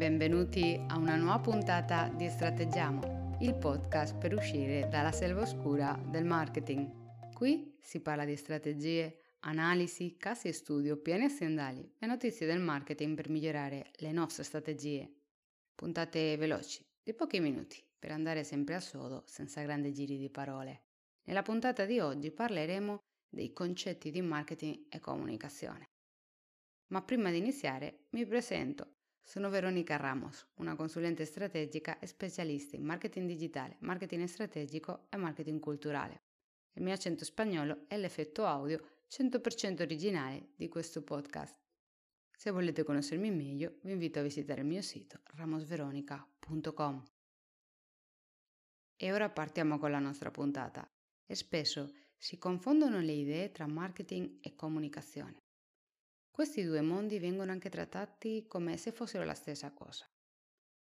benvenuti a una nuova puntata di Strateggiamo, il podcast per uscire dalla selva oscura del marketing. Qui si parla di strategie, analisi, casi studio, piani aziendali e notizie del marketing per migliorare le nostre strategie. Puntate veloci, di pochi minuti, per andare sempre a sodo senza grandi giri di parole. Nella puntata di oggi parleremo dei concetti di marketing e comunicazione. Ma prima di iniziare mi presento. Sono Veronica Ramos, una consulente strategica e specialista in marketing digitale, marketing strategico e marketing culturale. Il mio accento spagnolo è l'effetto audio 100% originale di questo podcast. Se volete conoscermi meglio, vi invito a visitare il mio sito ramosveronica.com. E ora partiamo con la nostra puntata. E spesso si confondono le idee tra marketing e comunicazione. Questi due mondi vengono anche trattati come se fossero la stessa cosa.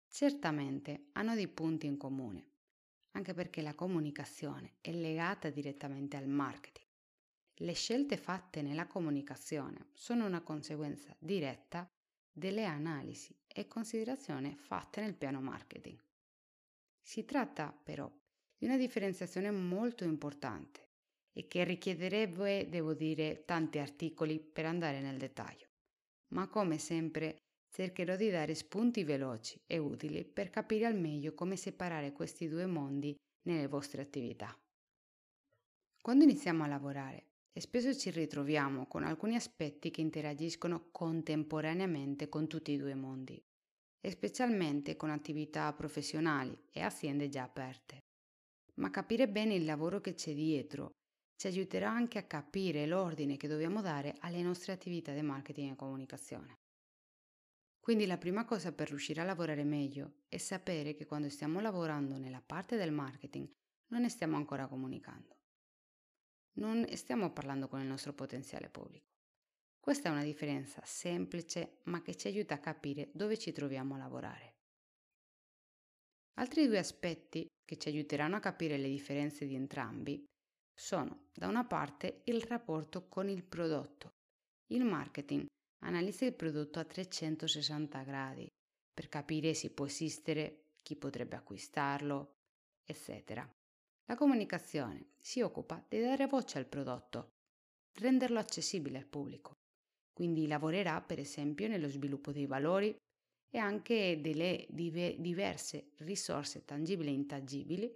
Certamente hanno dei punti in comune, anche perché la comunicazione è legata direttamente al marketing. Le scelte fatte nella comunicazione sono una conseguenza diretta delle analisi e considerazioni fatte nel piano marketing. Si tratta però di una differenziazione molto importante e che richiederebbe, devo dire, tanti articoli per andare nel dettaglio. Ma come sempre cercherò di dare spunti veloci e utili per capire al meglio come separare questi due mondi nelle vostre attività. Quando iniziamo a lavorare, spesso ci ritroviamo con alcuni aspetti che interagiscono contemporaneamente con tutti i due mondi, specialmente con attività professionali e aziende già aperte. Ma capire bene il lavoro che c'è dietro ci aiuterà anche a capire l'ordine che dobbiamo dare alle nostre attività di marketing e comunicazione. Quindi la prima cosa per riuscire a lavorare meglio è sapere che quando stiamo lavorando nella parte del marketing non ne stiamo ancora comunicando. Non stiamo parlando con il nostro potenziale pubblico. Questa è una differenza semplice ma che ci aiuta a capire dove ci troviamo a lavorare. Altri due aspetti che ci aiuteranno a capire le differenze di entrambi sono da una parte il rapporto con il prodotto. Il marketing analizza il prodotto a 360 gradi per capire se può esistere, chi potrebbe acquistarlo, eccetera. La comunicazione si occupa di dare voce al prodotto, renderlo accessibile al pubblico. Quindi lavorerà per esempio nello sviluppo dei valori e anche delle diverse risorse tangibili e intangibili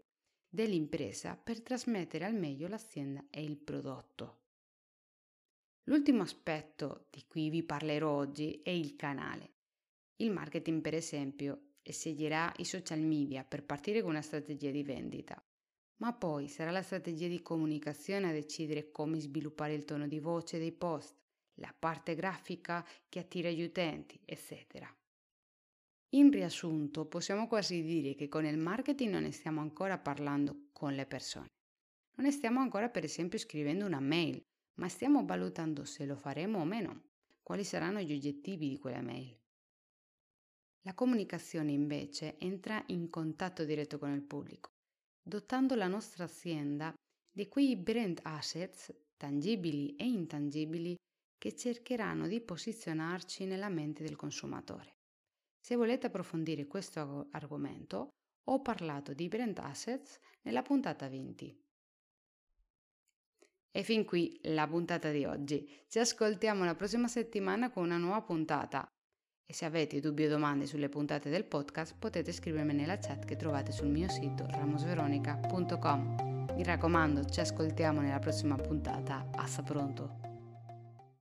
dell'impresa per trasmettere al meglio l'azienda e il prodotto. L'ultimo aspetto di cui vi parlerò oggi è il canale. Il marketing, per esempio, sceglierà i social media per partire con una strategia di vendita, ma poi sarà la strategia di comunicazione a decidere come sviluppare il tono di voce dei post, la parte grafica che attira gli utenti, eccetera. In riassunto, possiamo quasi dire che con il marketing non stiamo ancora parlando con le persone. Non stiamo ancora, per esempio, scrivendo una mail, ma stiamo valutando se lo faremo o meno, quali saranno gli oggettivi di quella mail. La comunicazione invece entra in contatto diretto con il pubblico, dotando la nostra azienda di quei brand assets tangibili e intangibili che cercheranno di posizionarci nella mente del consumatore. Se volete approfondire questo argomento, ho parlato di brand assets nella puntata 20. E fin qui la puntata di oggi. Ci ascoltiamo la prossima settimana con una nuova puntata. E se avete dubbi o domande sulle puntate del podcast potete scrivermi nella chat che trovate sul mio sito ramosveronica.com. Mi raccomando, ci ascoltiamo nella prossima puntata. Hasta pronto!